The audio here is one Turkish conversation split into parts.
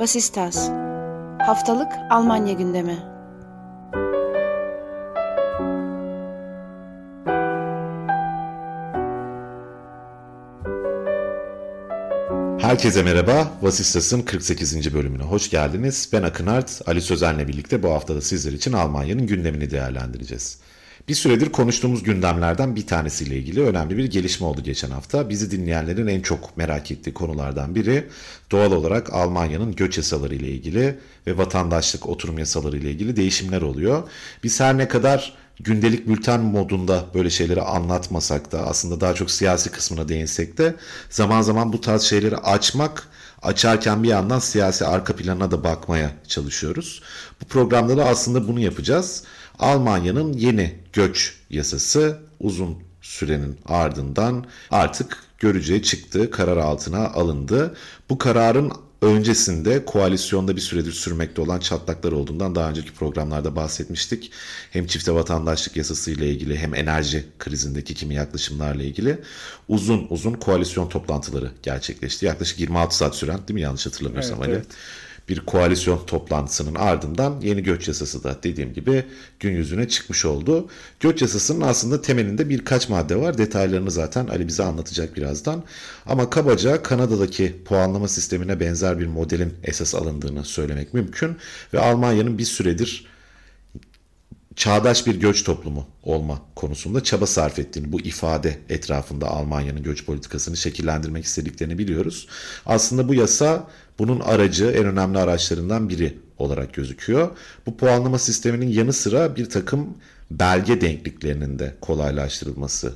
Vasistas Haftalık Almanya gündemi Herkese merhaba. Vasistas'ın 48. bölümüne hoş geldiniz. Ben Akın Art, Ali Sözen'le birlikte bu haftada sizler için Almanya'nın gündemini değerlendireceğiz. Bir süredir konuştuğumuz gündemlerden bir tanesiyle ilgili önemli bir gelişme oldu geçen hafta. Bizi dinleyenlerin en çok merak ettiği konulardan biri doğal olarak Almanya'nın göç yasaları ile ilgili ve vatandaşlık oturum yasaları ile ilgili değişimler oluyor. Biz her ne kadar gündelik bülten modunda böyle şeyleri anlatmasak da aslında daha çok siyasi kısmına değinsek de zaman zaman bu tarz şeyleri açmak açarken bir yandan siyasi arka planına da bakmaya çalışıyoruz. Bu programda da aslında bunu yapacağız. Almanya'nın yeni göç yasası uzun sürenin ardından artık görücüye çıktı, karar altına alındı. Bu kararın öncesinde koalisyonda bir süredir sürmekte olan çatlaklar olduğundan daha önceki programlarda bahsetmiştik. Hem çifte vatandaşlık yasası ile ilgili hem enerji krizindeki kimi yaklaşımlarla ilgili uzun uzun koalisyon toplantıları gerçekleşti. Yaklaşık 26 saat süren değil mi yanlış hatırlamıyorsam evet, Ali? Evet bir koalisyon toplantısının ardından yeni göç yasası da dediğim gibi gün yüzüne çıkmış oldu. Göç yasasının aslında temelinde birkaç madde var. Detaylarını zaten Ali bize anlatacak birazdan. Ama kabaca Kanada'daki puanlama sistemine benzer bir modelin esas alındığını söylemek mümkün. Ve Almanya'nın bir süredir çağdaş bir göç toplumu olma konusunda çaba sarf ettiğini bu ifade etrafında Almanya'nın göç politikasını şekillendirmek istediklerini biliyoruz. Aslında bu yasa bunun aracı en önemli araçlarından biri olarak gözüküyor. Bu puanlama sisteminin yanı sıra bir takım belge denkliklerinin de kolaylaştırılması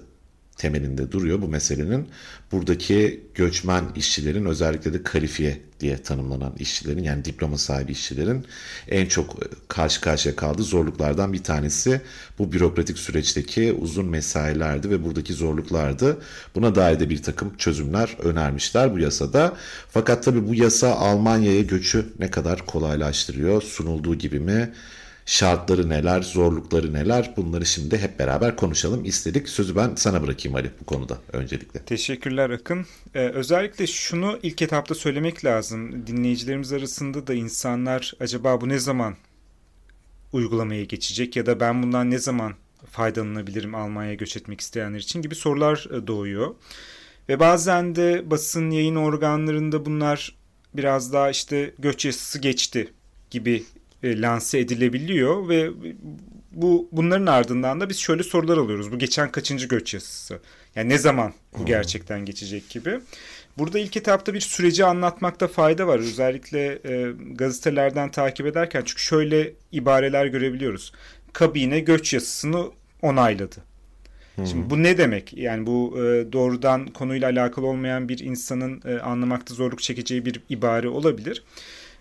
temelinde duruyor bu meselenin. Buradaki göçmen işçilerin özellikle de kalifiye diye tanımlanan işçilerin yani diploma sahibi işçilerin en çok karşı karşıya kaldığı zorluklardan bir tanesi bu bürokratik süreçteki uzun mesailerdi ve buradaki zorluklardı. Buna dair de bir takım çözümler önermişler bu yasada. Fakat tabi bu yasa Almanya'ya göçü ne kadar kolaylaştırıyor sunulduğu gibi mi? Şartları neler, zorlukları neler bunları şimdi hep beraber konuşalım istedik. Sözü ben sana bırakayım Ali bu konuda öncelikle. Teşekkürler Akın. Ee, özellikle şunu ilk etapta söylemek lazım. Dinleyicilerimiz arasında da insanlar acaba bu ne zaman uygulamaya geçecek ya da ben bundan ne zaman faydalanabilirim Almanya'ya göç etmek isteyenler için gibi sorular e, doğuyor. Ve bazen de basın yayın organlarında bunlar biraz daha işte göç yasası geçti gibi e, lanse edilebiliyor ve bu bunların ardından da biz şöyle sorular alıyoruz. Bu geçen kaçıncı göç yasası? Yani ne zaman bu gerçekten geçecek gibi. Burada ilk etapta bir süreci anlatmakta fayda var. Özellikle e, gazetelerden takip ederken çünkü şöyle ibareler görebiliyoruz. Kabine göç yasasını onayladı. Şimdi bu ne demek? Yani bu e, doğrudan konuyla alakalı olmayan bir insanın e, anlamakta zorluk çekeceği bir ibare olabilir.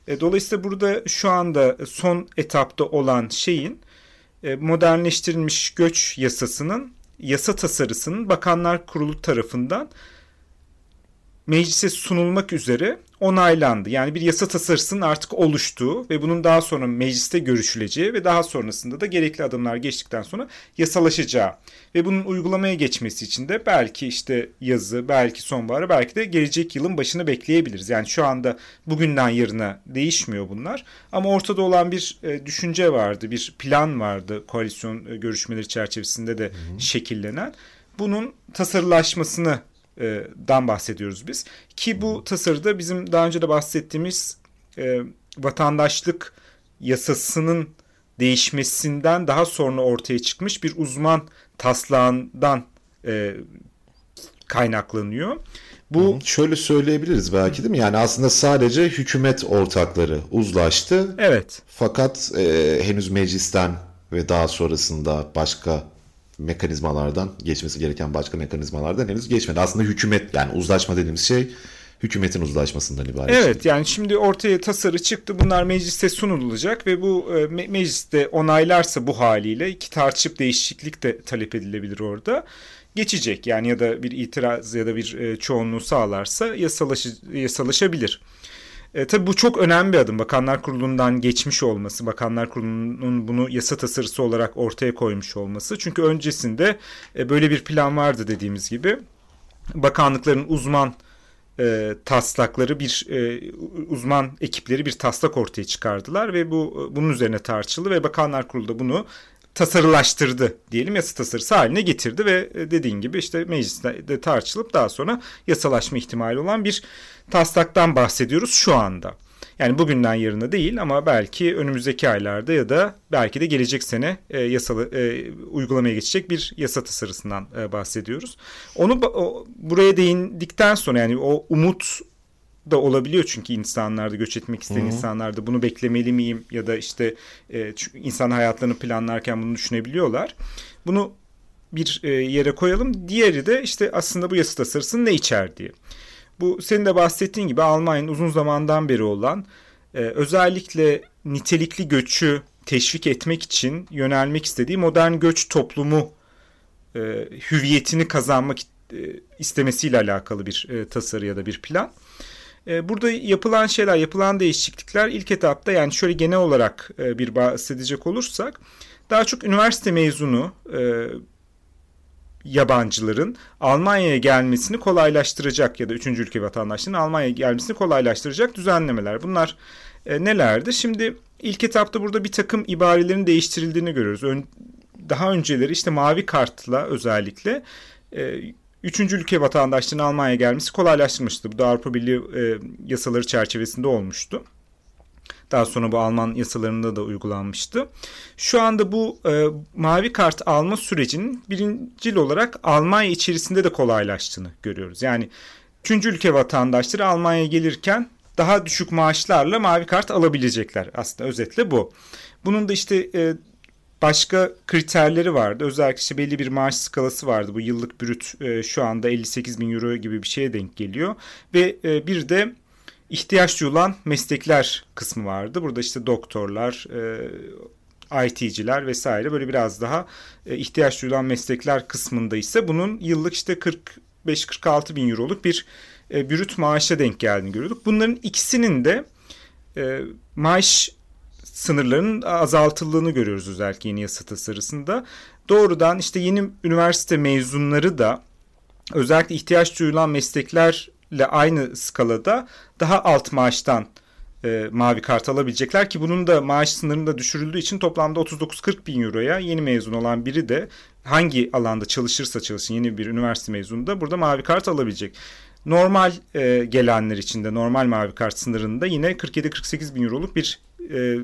E, dolayısıyla burada şu anda son etapta olan şeyin e, modernleştirilmiş göç yasasının yasa tasarısının Bakanlar Kurulu tarafından meclise sunulmak üzere onaylandı. Yani bir yasa tasarısının artık oluştuğu ve bunun daha sonra mecliste görüşüleceği ve daha sonrasında da gerekli adımlar geçtikten sonra yasalaşacağı ve bunun uygulamaya geçmesi için de belki işte yazı, belki sonbaharı, belki de gelecek yılın başını bekleyebiliriz. Yani şu anda bugünden yarına değişmiyor bunlar ama ortada olan bir e, düşünce vardı, bir plan vardı koalisyon e, görüşmeleri çerçevesinde de şekillenen. Bunun tasarılaşmasını e, dan bahsediyoruz biz. Ki bu tasarıda bizim daha önce de bahsettiğimiz e, vatandaşlık yasasının değişmesinden daha sonra ortaya çıkmış bir uzman taslağından e, kaynaklanıyor. Bu şöyle söyleyebiliriz belki değil mi? Yani aslında sadece hükümet ortakları uzlaştı. Evet. Fakat e, henüz meclisten ve daha sonrasında başka mekanizmalardan geçmesi gereken başka mekanizmalardan henüz geçmedi. Aslında hükümet yani uzlaşma dediğimiz şey hükümetin uzlaşmasından ibaret. Evet yani şimdi ortaya tasarı çıktı bunlar mecliste sunulacak ve bu e, me- mecliste onaylarsa bu haliyle ki tartışıp değişiklik de talep edilebilir orada geçecek yani ya da bir itiraz ya da bir e, çoğunluğu sağlarsa yasalaşabilir. E, tabii bu çok önemli bir adım. Bakanlar Kurulu'ndan geçmiş olması, Bakanlar Kurulu'nun bunu yasa tasarısı olarak ortaya koymuş olması. Çünkü öncesinde e, böyle bir plan vardı dediğimiz gibi. Bakanlıkların uzman e, taslakları bir e, uzman ekipleri bir taslak ortaya çıkardılar ve bu bunun üzerine tartışıldı ve Bakanlar Kurulu da bunu tasarılaştırdı diyelim yasa tasarısı haline getirdi ve e, dediğin gibi işte mecliste de tartışılıp daha sonra yasalaşma ihtimali olan bir taslaktan bahsediyoruz şu anda. Yani bugünden yarına değil ama belki önümüzdeki aylarda ya da belki de gelecek sene e, yasalı e, uygulamaya geçecek bir yasa tasarısından e, bahsediyoruz. Onu o, buraya değindikten sonra yani o umut da olabiliyor çünkü insanlarda göç etmek isteyen Hı-hı. insanlarda bunu beklemeli miyim ya da işte e, insan hayatlarını planlarken bunu düşünebiliyorlar. Bunu bir e, yere koyalım. Diğeri de işte aslında bu yasa tasarısının ne içer diye. Bu senin de bahsettiğin gibi Almanya'nın uzun zamandan beri olan e, özellikle nitelikli göçü teşvik etmek için yönelmek istediği modern göç toplumu e, hüviyetini kazanmak e, istemesiyle alakalı bir e, tasarı ya da bir plan. E, burada yapılan şeyler, yapılan değişiklikler ilk etapta yani şöyle genel olarak e, bir bahsedecek olursak daha çok üniversite mezunu e, yabancıların Almanya'ya gelmesini kolaylaştıracak ya da üçüncü ülke vatandaşlarının Almanya'ya gelmesini kolaylaştıracak düzenlemeler. Bunlar e, nelerdi? Şimdi ilk etapta burada bir takım ibarelerin değiştirildiğini görüyoruz. Ön, daha önceleri işte mavi kartla özellikle e, üçüncü ülke vatandaşlarının Almanya'ya gelmesi kolaylaştırmıştı. Bu da Avrupa Birliği e, yasaları çerçevesinde olmuştu. Daha sonra bu Alman yasalarında da uygulanmıştı. Şu anda bu e, mavi kart alma sürecinin birincil olarak Almanya içerisinde de kolaylaştığını görüyoruz. Yani üçüncü ülke vatandaşları Almanya'ya gelirken daha düşük maaşlarla mavi kart alabilecekler. Aslında özetle bu. Bunun da işte e, başka kriterleri vardı. Özellikle işte belli bir maaş skalası vardı. Bu yıllık brüt e, şu anda 58 bin euro gibi bir şeye denk geliyor. Ve e, bir de ihtiyaç duyulan meslekler kısmı vardı. Burada işte doktorlar, e, IT'ciler vesaire böyle biraz daha e, ihtiyaç duyulan meslekler kısmında ise bunun yıllık işte 45-46 bin euroluk bir e, brüt maaşa denk geldiğini görüyorduk. Bunların ikisinin de e, maaş sınırlarının azaltıldığını görüyoruz özellikle yeni yasa tasarısında. Doğrudan işte yeni üniversite mezunları da özellikle ihtiyaç duyulan mesleklerle aynı skalada daha alt maaştan e, mavi kart alabilecekler ki bunun da maaş sınırının da düşürüldüğü için toplamda 39-40 bin euroya yeni mezun olan biri de hangi alanda çalışırsa çalışsın yeni bir üniversite mezunu da burada mavi kart alabilecek. Normal e, gelenler için de normal mavi kart sınırında yine 47-48 bin euroluk bir e,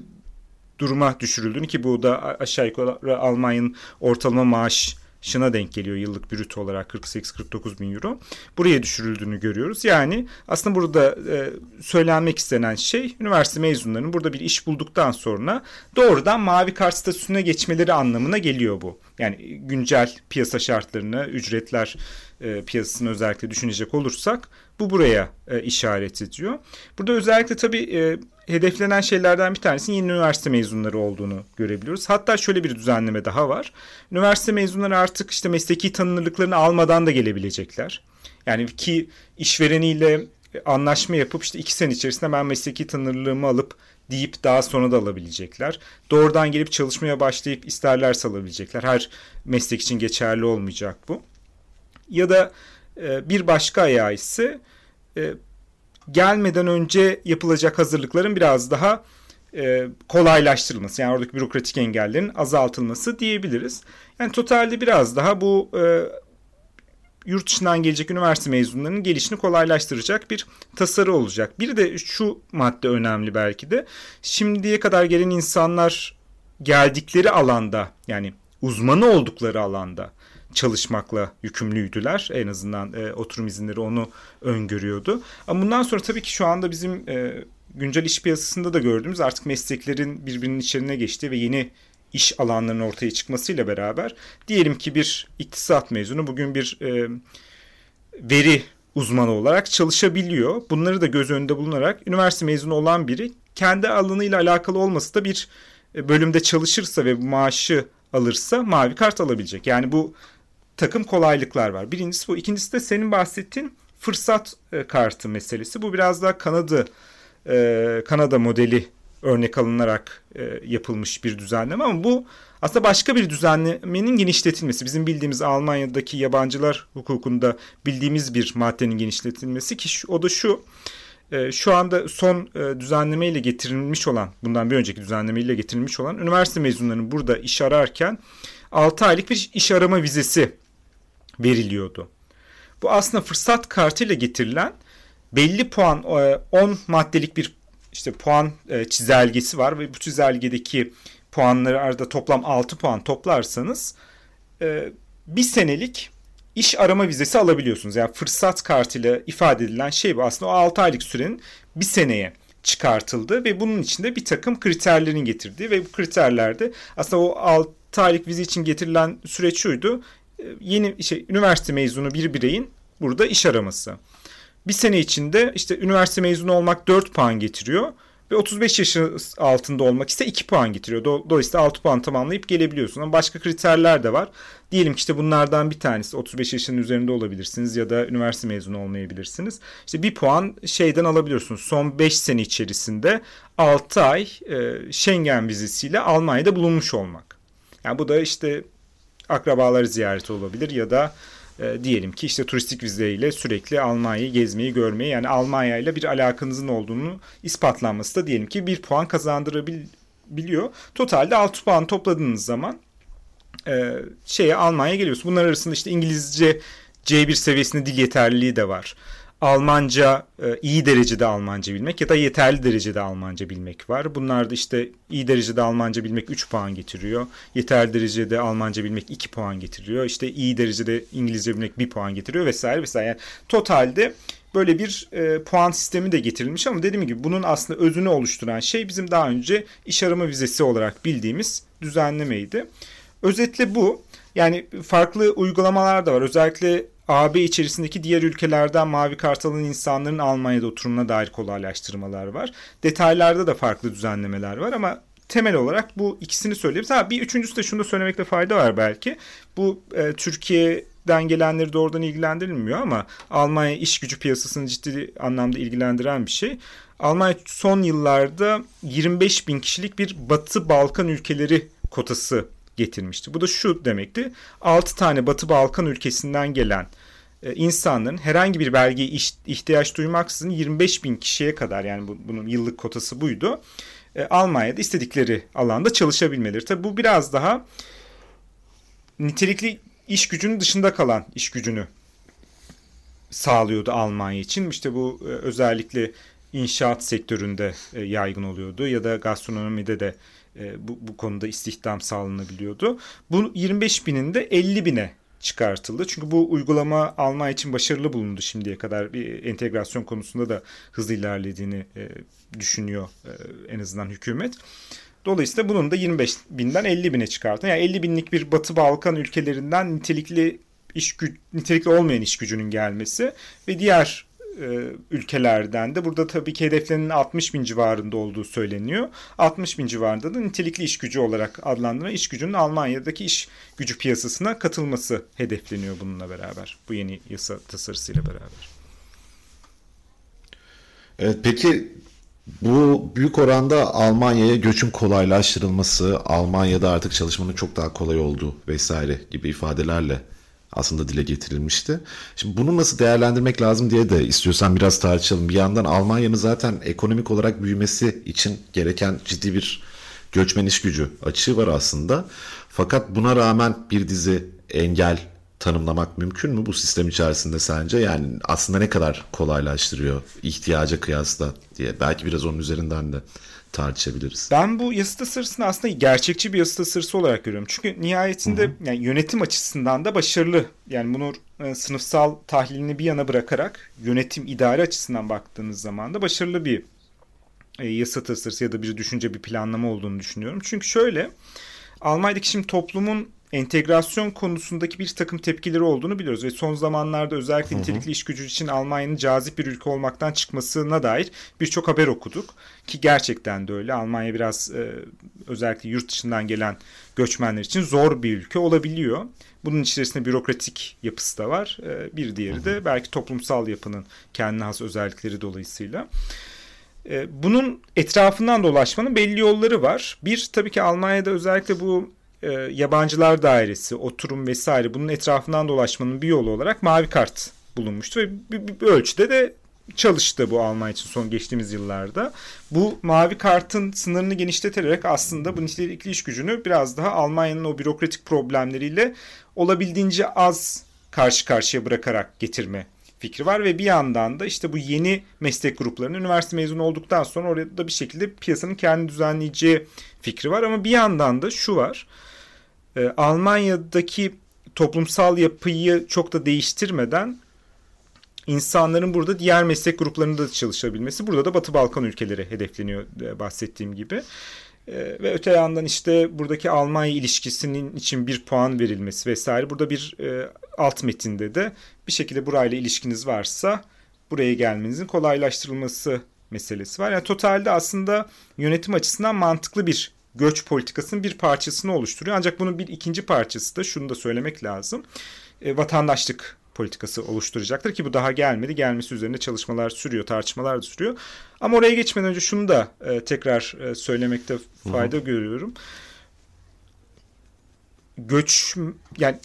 duruma düşürüldüğünü ki bu da aşağı yukarı Almanya'nın ortalama maaş şına denk geliyor yıllık brüt olarak 48-49 bin euro. Buraya düşürüldüğünü görüyoruz. Yani aslında burada e, söylenmek istenen şey üniversite mezunlarının burada bir iş bulduktan sonra doğrudan mavi kart statüsüne geçmeleri anlamına geliyor bu. Yani güncel piyasa şartlarını, ücretler e, piyasasını özellikle düşünecek olursak bu buraya e, işaret ediyor. Burada özellikle tabii e, hedeflenen şeylerden bir tanesinin yeni üniversite mezunları olduğunu görebiliyoruz. Hatta şöyle bir düzenleme daha var. Üniversite mezunları artık işte mesleki tanınırlıklarını almadan da gelebilecekler. Yani ki işvereniyle anlaşma yapıp işte iki sene içerisinde ben mesleki tanınırlığımı alıp deyip daha sonra da alabilecekler. Doğrudan gelip çalışmaya başlayıp isterlerse alabilecekler. Her meslek için geçerli olmayacak bu. Ya da e, bir başka ayağı ise e, gelmeden önce yapılacak hazırlıkların biraz daha e, kolaylaştırılması yani oradaki bürokratik engellerin azaltılması diyebiliriz. Yani totalde biraz daha bu e, yurt dışından gelecek üniversite mezunlarının gelişini kolaylaştıracak bir tasarı olacak. Bir de şu madde önemli belki de. Şimdiye kadar gelen insanlar geldikleri alanda yani uzmanı oldukları alanda çalışmakla yükümlüydüler. En azından e, oturum izinleri onu öngörüyordu. Ama bundan sonra tabii ki şu anda bizim e, güncel iş piyasasında da gördüğümüz artık mesleklerin birbirinin içine geçtiği ve yeni iş alanlarının ortaya çıkmasıyla beraber diyelim ki bir iktisat mezunu bugün bir e, veri uzmanı olarak çalışabiliyor. Bunları da göz önünde bulunarak üniversite mezunu olan biri kendi alanıyla alakalı olması da bir e, bölümde çalışırsa ve maaşı alırsa mavi kart alabilecek. Yani bu takım kolaylıklar var. Birincisi bu. İkincisi de senin bahsettiğin fırsat e, kartı meselesi. Bu biraz daha Kanada e, Kanada modeli örnek alınarak yapılmış bir düzenleme ama bu aslında başka bir düzenlemenin genişletilmesi. Bizim bildiğimiz Almanya'daki yabancılar hukukunda bildiğimiz bir maddenin genişletilmesi ki o da şu e, şu anda son e, düzenlemeyle getirilmiş olan, bundan bir önceki düzenlemeyle getirilmiş olan üniversite mezunlarının burada iş ararken 6 aylık bir iş arama vizesi veriliyordu. Bu aslında fırsat kartıyla getirilen belli puan 10 e, maddelik bir işte puan çizelgesi var ve bu çizelgedeki puanları arada toplam 6 puan toplarsanız bir senelik iş arama vizesi alabiliyorsunuz. Yani fırsat kartıyla ifade edilen şey bu. Aslında o 6 aylık sürenin bir seneye çıkartıldı ve bunun içinde bir takım kriterlerin getirdiği ve bu kriterlerde aslında o 6 aylık vize için getirilen süreç şuydu. Ee, yeni şey üniversite mezunu bir bireyin burada iş araması. Bir sene içinde işte üniversite mezunu olmak 4 puan getiriyor ve 35 yaşı altında olmak ise 2 puan getiriyor. Dolayısıyla 6 puan tamamlayıp gelebiliyorsun. Ama başka kriterler de var. Diyelim ki işte bunlardan bir tanesi 35 yaşının üzerinde olabilirsiniz ya da üniversite mezunu olmayabilirsiniz. İşte bir puan şeyden alabiliyorsunuz. Son 5 sene içerisinde 6 ay e, Schengen vizesiyle Almanya'da bulunmuş olmak. Yani bu da işte akrabaları ziyareti olabilir ya da e, diyelim ki işte turistik vizeyle sürekli Almanya'yı gezmeyi görmeyi yani Almanya ile bir alakanızın olduğunu ispatlanması da diyelim ki bir puan kazandırabiliyor. Totalde 6 puan topladığınız zaman e, şeye Almanya geliyorsunuz. Bunlar arasında işte İngilizce C1 seviyesinde dil yeterliliği de var. Almanca e, iyi derecede Almanca bilmek ya da yeterli derecede Almanca bilmek var. Bunlar da işte iyi derecede Almanca bilmek 3 puan getiriyor. Yeterli derecede Almanca bilmek 2 puan getiriyor. İşte iyi derecede İngilizce bilmek 1 puan getiriyor vesaire vesaire. Yani totalde böyle bir e, puan sistemi de getirilmiş ama dediğim gibi bunun aslında özünü oluşturan şey bizim daha önce iş arama vizesi olarak bildiğimiz düzenlemeydi. Özetle bu. Yani farklı uygulamalar da var. Özellikle AB içerisindeki diğer ülkelerden mavi kart alan insanların Almanya'da oturumuna dair kolaylaştırmalar var. Detaylarda da farklı düzenlemeler var ama temel olarak bu ikisini söyleyebiliriz. Ha, bir üçüncüsü de şunu da söylemekte fayda var belki. Bu e, Türkiye'den gelenleri doğrudan ilgilendirilmiyor ama Almanya iş gücü piyasasını ciddi anlamda ilgilendiren bir şey. Almanya son yıllarda 25 bin kişilik bir Batı Balkan ülkeleri kotası getirmişti. Bu da şu demekti. 6 tane Batı Balkan ülkesinden gelen e, insanların herhangi bir belgeye ihtiyaç duymaksızın 25 bin kişiye kadar yani bu, bunun yıllık kotası buydu. E, Almanya'da istedikleri alanda çalışabilmeleri. Tabi bu biraz daha nitelikli iş gücünün dışında kalan iş gücünü sağlıyordu Almanya için. İşte bu e, özellikle inşaat sektöründe yaygın oluyordu ya da gastronomide de e, bu, bu konuda istihdam sağlanabiliyordu. Bu 25 binin de 50 bine çıkartıldı. Çünkü bu uygulama Almanya için başarılı bulundu şimdiye kadar. Bir entegrasyon konusunda da hızlı ilerlediğini e, düşünüyor e, en azından hükümet. Dolayısıyla bunun da 25 binden 50 bine çıkarttı. Yani 50 binlik bir Batı Balkan ülkelerinden nitelikli iş gü nitelikli olmayan iş gücünün gelmesi ve diğer ülkelerden de burada tabii ki hedeflerinin 60 bin civarında olduğu söyleniyor. 60 bin civarında da nitelikli iş gücü olarak adlandırılan iş gücünün Almanya'daki iş gücü piyasasına katılması hedefleniyor bununla beraber. Bu yeni yasa tasarısıyla beraber. Evet peki bu büyük oranda Almanya'ya göçün kolaylaştırılması, Almanya'da artık çalışmanın çok daha kolay olduğu vesaire gibi ifadelerle aslında dile getirilmişti. Şimdi bunu nasıl değerlendirmek lazım diye de istiyorsan biraz tartışalım. Bir yandan Almanya'nın zaten ekonomik olarak büyümesi için gereken ciddi bir göçmen iş gücü açığı var aslında. Fakat buna rağmen bir dizi engel tanımlamak mümkün mü bu sistem içerisinde sence? Yani aslında ne kadar kolaylaştırıyor ihtiyaca kıyasla diye. Belki biraz onun üzerinden de tartışabiliriz. Ben bu yasa tasarısını aslında gerçekçi bir yasa tasarısı olarak görüyorum. Çünkü nihayetinde Hı-hı. yani yönetim açısından da başarılı. Yani bunu e, sınıfsal tahlilini bir yana bırakarak yönetim idare açısından baktığınız zaman da başarılı bir e, tasarısı ya da bir düşünce bir planlama olduğunu düşünüyorum. Çünkü şöyle Almanya'daki şimdi toplumun entegrasyon konusundaki bir takım tepkileri olduğunu biliyoruz ve son zamanlarda özellikle hı hı. nitelikli iş gücü için Almanya'nın cazip bir ülke olmaktan çıkmasına dair birçok haber okuduk ki gerçekten de öyle. Almanya biraz e, özellikle yurt dışından gelen göçmenler için zor bir ülke olabiliyor. Bunun içerisinde bürokratik yapısı da var. E, bir diğeri de belki toplumsal yapının kendine has özellikleri dolayısıyla. E, bunun etrafından dolaşmanın belli yolları var. Bir tabii ki Almanya'da özellikle bu e, yabancılar dairesi, oturum vesaire bunun etrafından dolaşmanın bir yolu olarak mavi kart bulunmuştu ve bir, bir, bir ölçüde de çalıştı bu Almanya için son geçtiğimiz yıllarda. Bu mavi kartın sınırını genişleterek aslında bu nitelikli iş gücünü biraz daha Almanya'nın o bürokratik problemleriyle olabildiğince az karşı karşıya bırakarak getirme fikri var ve bir yandan da işte bu yeni meslek gruplarının üniversite mezunu olduktan sonra orada bir şekilde piyasanın kendi düzenleyeceği fikri var ama bir yandan da şu var. E, Almanya'daki toplumsal yapıyı çok da değiştirmeden insanların burada diğer meslek gruplarında da çalışabilmesi. Burada da Batı Balkan ülkeleri hedefleniyor e, bahsettiğim gibi. E, ve öte yandan işte buradaki Almanya ilişkisinin için bir puan verilmesi vesaire. Burada bir e, alt metinde de bir şekilde burayla ilişkiniz varsa buraya gelmenizin kolaylaştırılması meselesi var. Yani totalde aslında yönetim açısından mantıklı bir göç politikasının bir parçasını oluşturuyor. Ancak bunun bir ikinci parçası da şunu da söylemek lazım. E, vatandaşlık politikası oluşturacaktır ki bu daha gelmedi. Gelmesi üzerine çalışmalar sürüyor, tartışmalar da sürüyor. Ama oraya geçmeden önce şunu da e, tekrar e, söylemekte fayda Hı-hı. görüyorum. Göç yani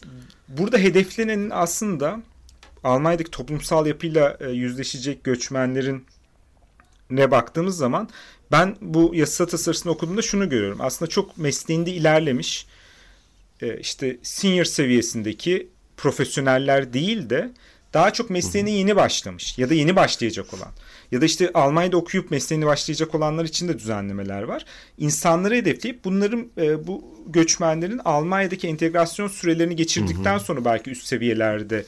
burada hedeflenenin aslında Almanya'daki toplumsal yapıyla e, yüzleşecek göçmenlerin ne baktığımız zaman ben bu yasa tasarısını okuduğumda şunu görüyorum. Aslında çok mesleğinde ilerlemiş e, işte senior seviyesindeki profesyoneller değil de daha çok mesleğine yeni başlamış ya da yeni başlayacak olan ya da işte Almanya'da okuyup mesleğini başlayacak olanlar için de düzenlemeler var. İnsanları hedefleyip bunların e, bu göçmenlerin Almanya'daki entegrasyon sürelerini geçirdikten sonra belki üst seviyelerde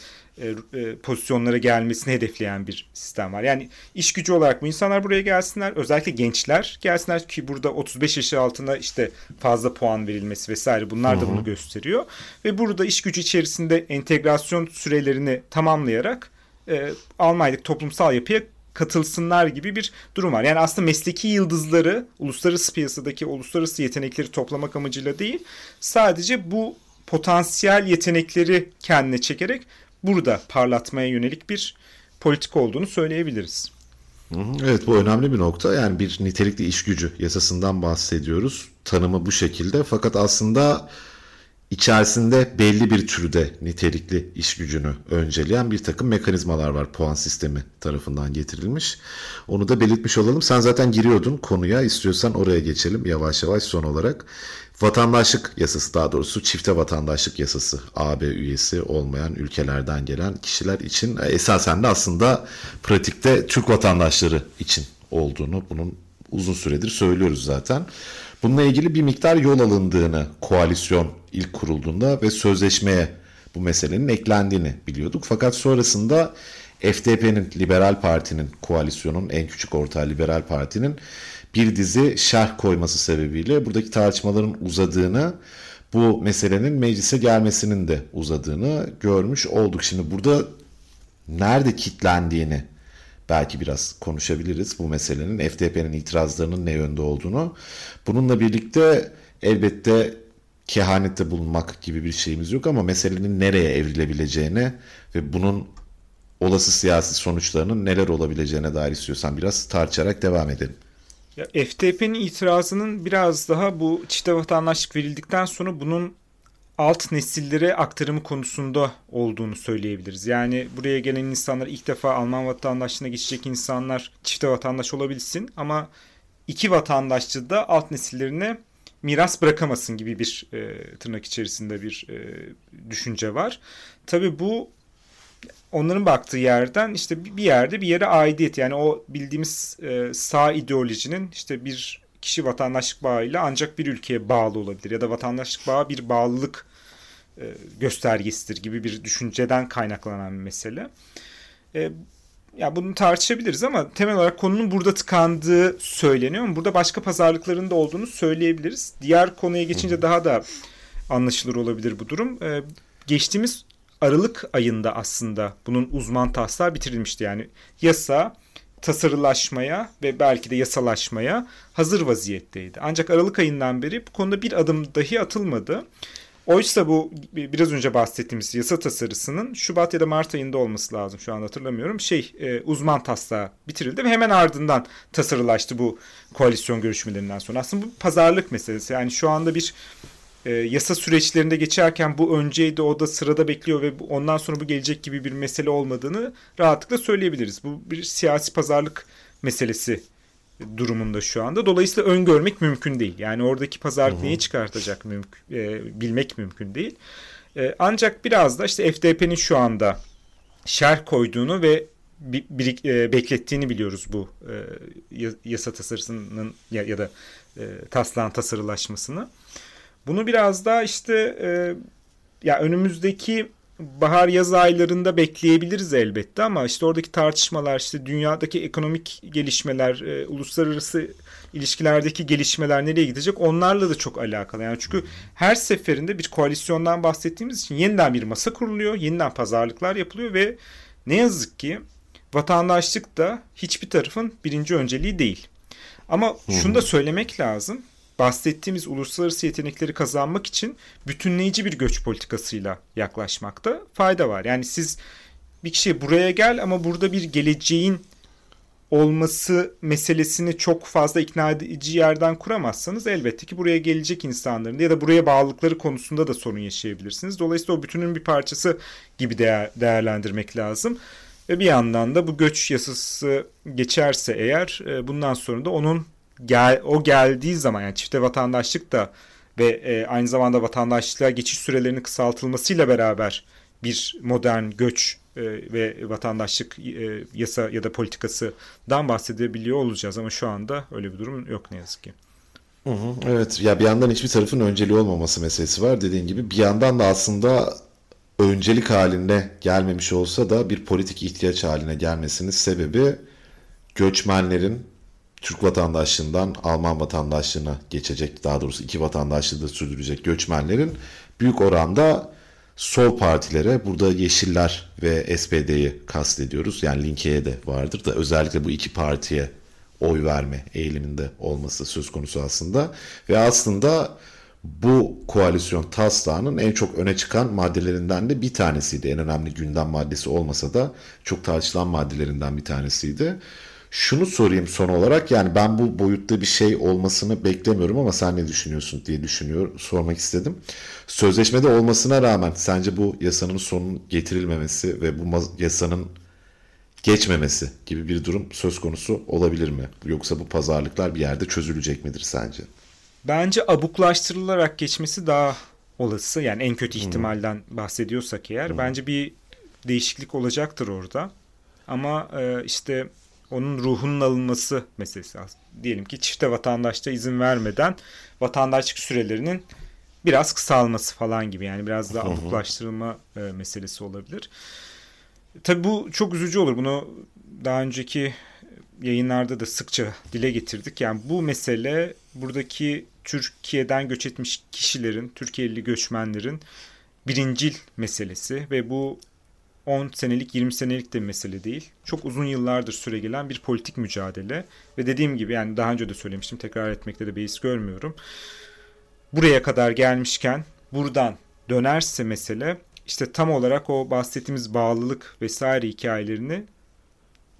pozisyonlara gelmesini hedefleyen bir sistem var. Yani iş gücü olarak bu insanlar buraya gelsinler. Özellikle gençler gelsinler ki burada 35 yaş altında işte fazla puan verilmesi vesaire bunlar da bunu gösteriyor. Ve burada iş gücü içerisinde entegrasyon sürelerini tamamlayarak e, Almanya'daki toplumsal yapıya katılsınlar gibi bir durum var. Yani aslında mesleki yıldızları uluslararası piyasadaki uluslararası yetenekleri toplamak amacıyla değil sadece bu potansiyel yetenekleri kendine çekerek burada parlatmaya yönelik bir politik olduğunu söyleyebiliriz. Evet bu önemli bir nokta. Yani bir nitelikli iş gücü yasasından bahsediyoruz. Tanımı bu şekilde. Fakat aslında içerisinde belli bir türde nitelikli iş gücünü önceleyen bir takım mekanizmalar var puan sistemi tarafından getirilmiş. Onu da belirtmiş olalım. Sen zaten giriyordun konuya istiyorsan oraya geçelim yavaş yavaş son olarak. Vatandaşlık yasası daha doğrusu çifte vatandaşlık yasası AB üyesi olmayan ülkelerden gelen kişiler için e, esasen de aslında pratikte Türk vatandaşları için olduğunu bunun uzun süredir söylüyoruz zaten. Bununla ilgili bir miktar yol alındığını koalisyon ilk kurulduğunda ve sözleşmeye bu meselenin eklendiğini biliyorduk. Fakat sonrasında FDP'nin, Liberal Parti'nin, koalisyonun en küçük ortağı Liberal Parti'nin bir dizi şerh koyması sebebiyle buradaki tartışmaların uzadığını, bu meselenin meclise gelmesinin de uzadığını görmüş olduk. Şimdi burada nerede kitlendiğini belki biraz konuşabiliriz bu meselenin FDP'nin itirazlarının ne yönde olduğunu. Bununla birlikte elbette kehanette bulunmak gibi bir şeyimiz yok ama meselenin nereye evrilebileceğine ve bunun olası siyasi sonuçlarının neler olabileceğine dair istiyorsan biraz tartışarak devam edelim. Ya FTP'nin itirazının biraz daha bu çifte vatandaşlık verildikten sonra bunun alt nesillere aktarımı konusunda olduğunu söyleyebiliriz. Yani buraya gelen insanlar ilk defa Alman vatandaşlığına geçecek insanlar çifte vatandaş olabilsin ama iki vatandaşçı da alt nesillerine miras bırakamasın gibi bir e, tırnak içerisinde bir e, düşünce var. Tabii bu onların baktığı yerden işte bir yerde bir yere aidiyet yani o bildiğimiz e, sağ ideolojinin işte bir kişi vatandaşlık bağıyla ancak bir ülkeye bağlı olabilir ya da vatandaşlık bağı bir bağlılık e, göstergesidir gibi bir düşünceden kaynaklanan bir mesele. E, ya bunu tartışabiliriz ama temel olarak konunun burada tıkandığı söyleniyor ama burada başka pazarlıkların da olduğunu söyleyebiliriz. Diğer konuya geçince daha da anlaşılır olabilir bu durum. Ee, geçtiğimiz Aralık ayında aslında bunun uzman taslağı bitirilmişti. Yani yasa tasarılaşmaya ve belki de yasalaşmaya hazır vaziyetteydi. Ancak Aralık ayından beri bu konuda bir adım dahi atılmadı. Oysa bu biraz önce bahsettiğimiz yasa tasarısının Şubat ya da Mart ayında olması lazım şu an hatırlamıyorum. Şey e, uzman taslağı bitirildi ve hemen ardından tasarılaştı bu koalisyon görüşmelerinden sonra. Aslında bu pazarlık meselesi. Yani şu anda bir e, yasa süreçlerinde geçerken bu önceydi o da sırada bekliyor ve ondan sonra bu gelecek gibi bir mesele olmadığını rahatlıkla söyleyebiliriz. Bu bir siyasi pazarlık meselesi durumunda şu anda. Dolayısıyla öngörmek mümkün değil. Yani oradaki pazarlık neyi çıkartacak mümkün, e, bilmek mümkün değil. E, ancak biraz da işte FDP'nin şu anda şer koyduğunu ve bir, bir, e, beklettiğini biliyoruz bu e, yasa tasarısının ya, ya da e, taslağın tasarılaşmasını. Bunu biraz daha işte e, ya önümüzdeki bahar yaz aylarında bekleyebiliriz elbette ama işte oradaki tartışmalar işte dünyadaki ekonomik gelişmeler, e, uluslararası ilişkilerdeki gelişmeler nereye gidecek onlarla da çok alakalı. Yani çünkü her seferinde bir koalisyondan bahsettiğimiz için yeniden bir masa kuruluyor, yeniden pazarlıklar yapılıyor ve ne yazık ki vatandaşlık da hiçbir tarafın birinci önceliği değil. Ama şunu da söylemek lazım bahsettiğimiz uluslararası yetenekleri kazanmak için bütünleyici bir göç politikasıyla yaklaşmakta fayda var. Yani siz bir kişiye buraya gel ama burada bir geleceğin olması meselesini çok fazla ikna edici yerden kuramazsanız elbette ki buraya gelecek insanların ya da buraya bağlılıkları konusunda da sorun yaşayabilirsiniz. Dolayısıyla o bütünün bir parçası gibi değer, değerlendirmek lazım. Ve bir yandan da bu göç yasası geçerse eğer e, bundan sonra da onun gel, o geldiği zaman yani çifte vatandaşlık da ve e, aynı zamanda vatandaşlığa geçiş sürelerinin kısaltılmasıyla beraber bir modern göç e, ve vatandaşlık e, yasa ya da politikasından bahsedebiliyor olacağız ama şu anda öyle bir durum yok ne yazık ki. Evet ya bir yandan hiçbir tarafın önceliği olmaması meselesi var dediğin gibi bir yandan da aslında öncelik haline gelmemiş olsa da bir politik ihtiyaç haline gelmesinin sebebi göçmenlerin Türk vatandaşlığından Alman vatandaşlığına geçecek daha doğrusu iki vatandaşlığı da sürdürecek göçmenlerin büyük oranda sol partilere burada Yeşiller ve SPD'yi kastediyoruz. Yani Linke'ye de vardır da özellikle bu iki partiye oy verme eğiliminde olması söz konusu aslında. Ve aslında bu koalisyon taslağının en çok öne çıkan maddelerinden de bir tanesiydi. En önemli gündem maddesi olmasa da çok tartışılan maddelerinden bir tanesiydi. Şunu sorayım son olarak yani ben bu boyutta bir şey olmasını beklemiyorum ama sen ne düşünüyorsun diye düşünüyor sormak istedim. Sözleşmede olmasına rağmen sence bu yasanın sonun getirilmemesi ve bu yasanın geçmemesi gibi bir durum söz konusu olabilir mi? Yoksa bu pazarlıklar bir yerde çözülecek midir sence? Bence abuklaştırılarak geçmesi daha olası. Yani en kötü ihtimalden hmm. bahsediyorsak eğer. Hmm. Bence bir değişiklik olacaktır orada. Ama e, işte onun ruhunun alınması meselesi. Diyelim ki çifte vatandaşta izin vermeden vatandaşlık sürelerinin biraz kısalması falan gibi yani biraz daha avuklaştırılma e, meselesi olabilir. Tabii bu çok üzücü olur. Bunu daha önceki yayınlarda da sıkça dile getirdik. Yani bu mesele buradaki Türkiye'den göç etmiş kişilerin, Türkiye'li göçmenlerin birincil meselesi ve bu 10 senelik 20 senelik de mesele değil. Çok uzun yıllardır süre gelen bir politik mücadele ve dediğim gibi yani daha önce de söylemiştim tekrar etmekte de beis görmüyorum. Buraya kadar gelmişken buradan dönerse mesele işte tam olarak o bahsettiğimiz bağlılık vesaire hikayelerini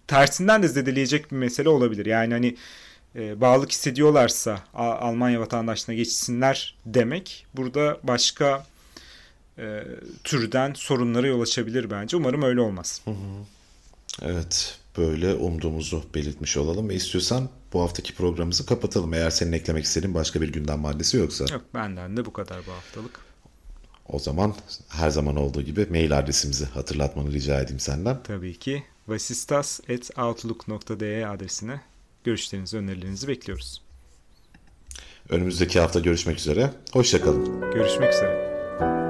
tersinden de zedeleyecek bir mesele olabilir. Yani hani e, bağlılık hissediyorlarsa Almanya vatandaşlığına geçsinler demek burada başka e, türden sorunlara yol açabilir bence. Umarım öyle olmaz. Hı hı. Evet böyle umduğumuzu belirtmiş olalım ve istiyorsan bu haftaki programımızı kapatalım. Eğer senin eklemek istediğin başka bir gündem maddesi yoksa. Yok benden de bu kadar bu haftalık. O zaman her zaman olduğu gibi mail adresimizi hatırlatmanı rica edeyim senden. Tabii ki vasistas.outlook.de adresine görüşlerinizi, önerilerinizi bekliyoruz. Önümüzdeki hafta görüşmek üzere. Hoşçakalın. Görüşmek üzere.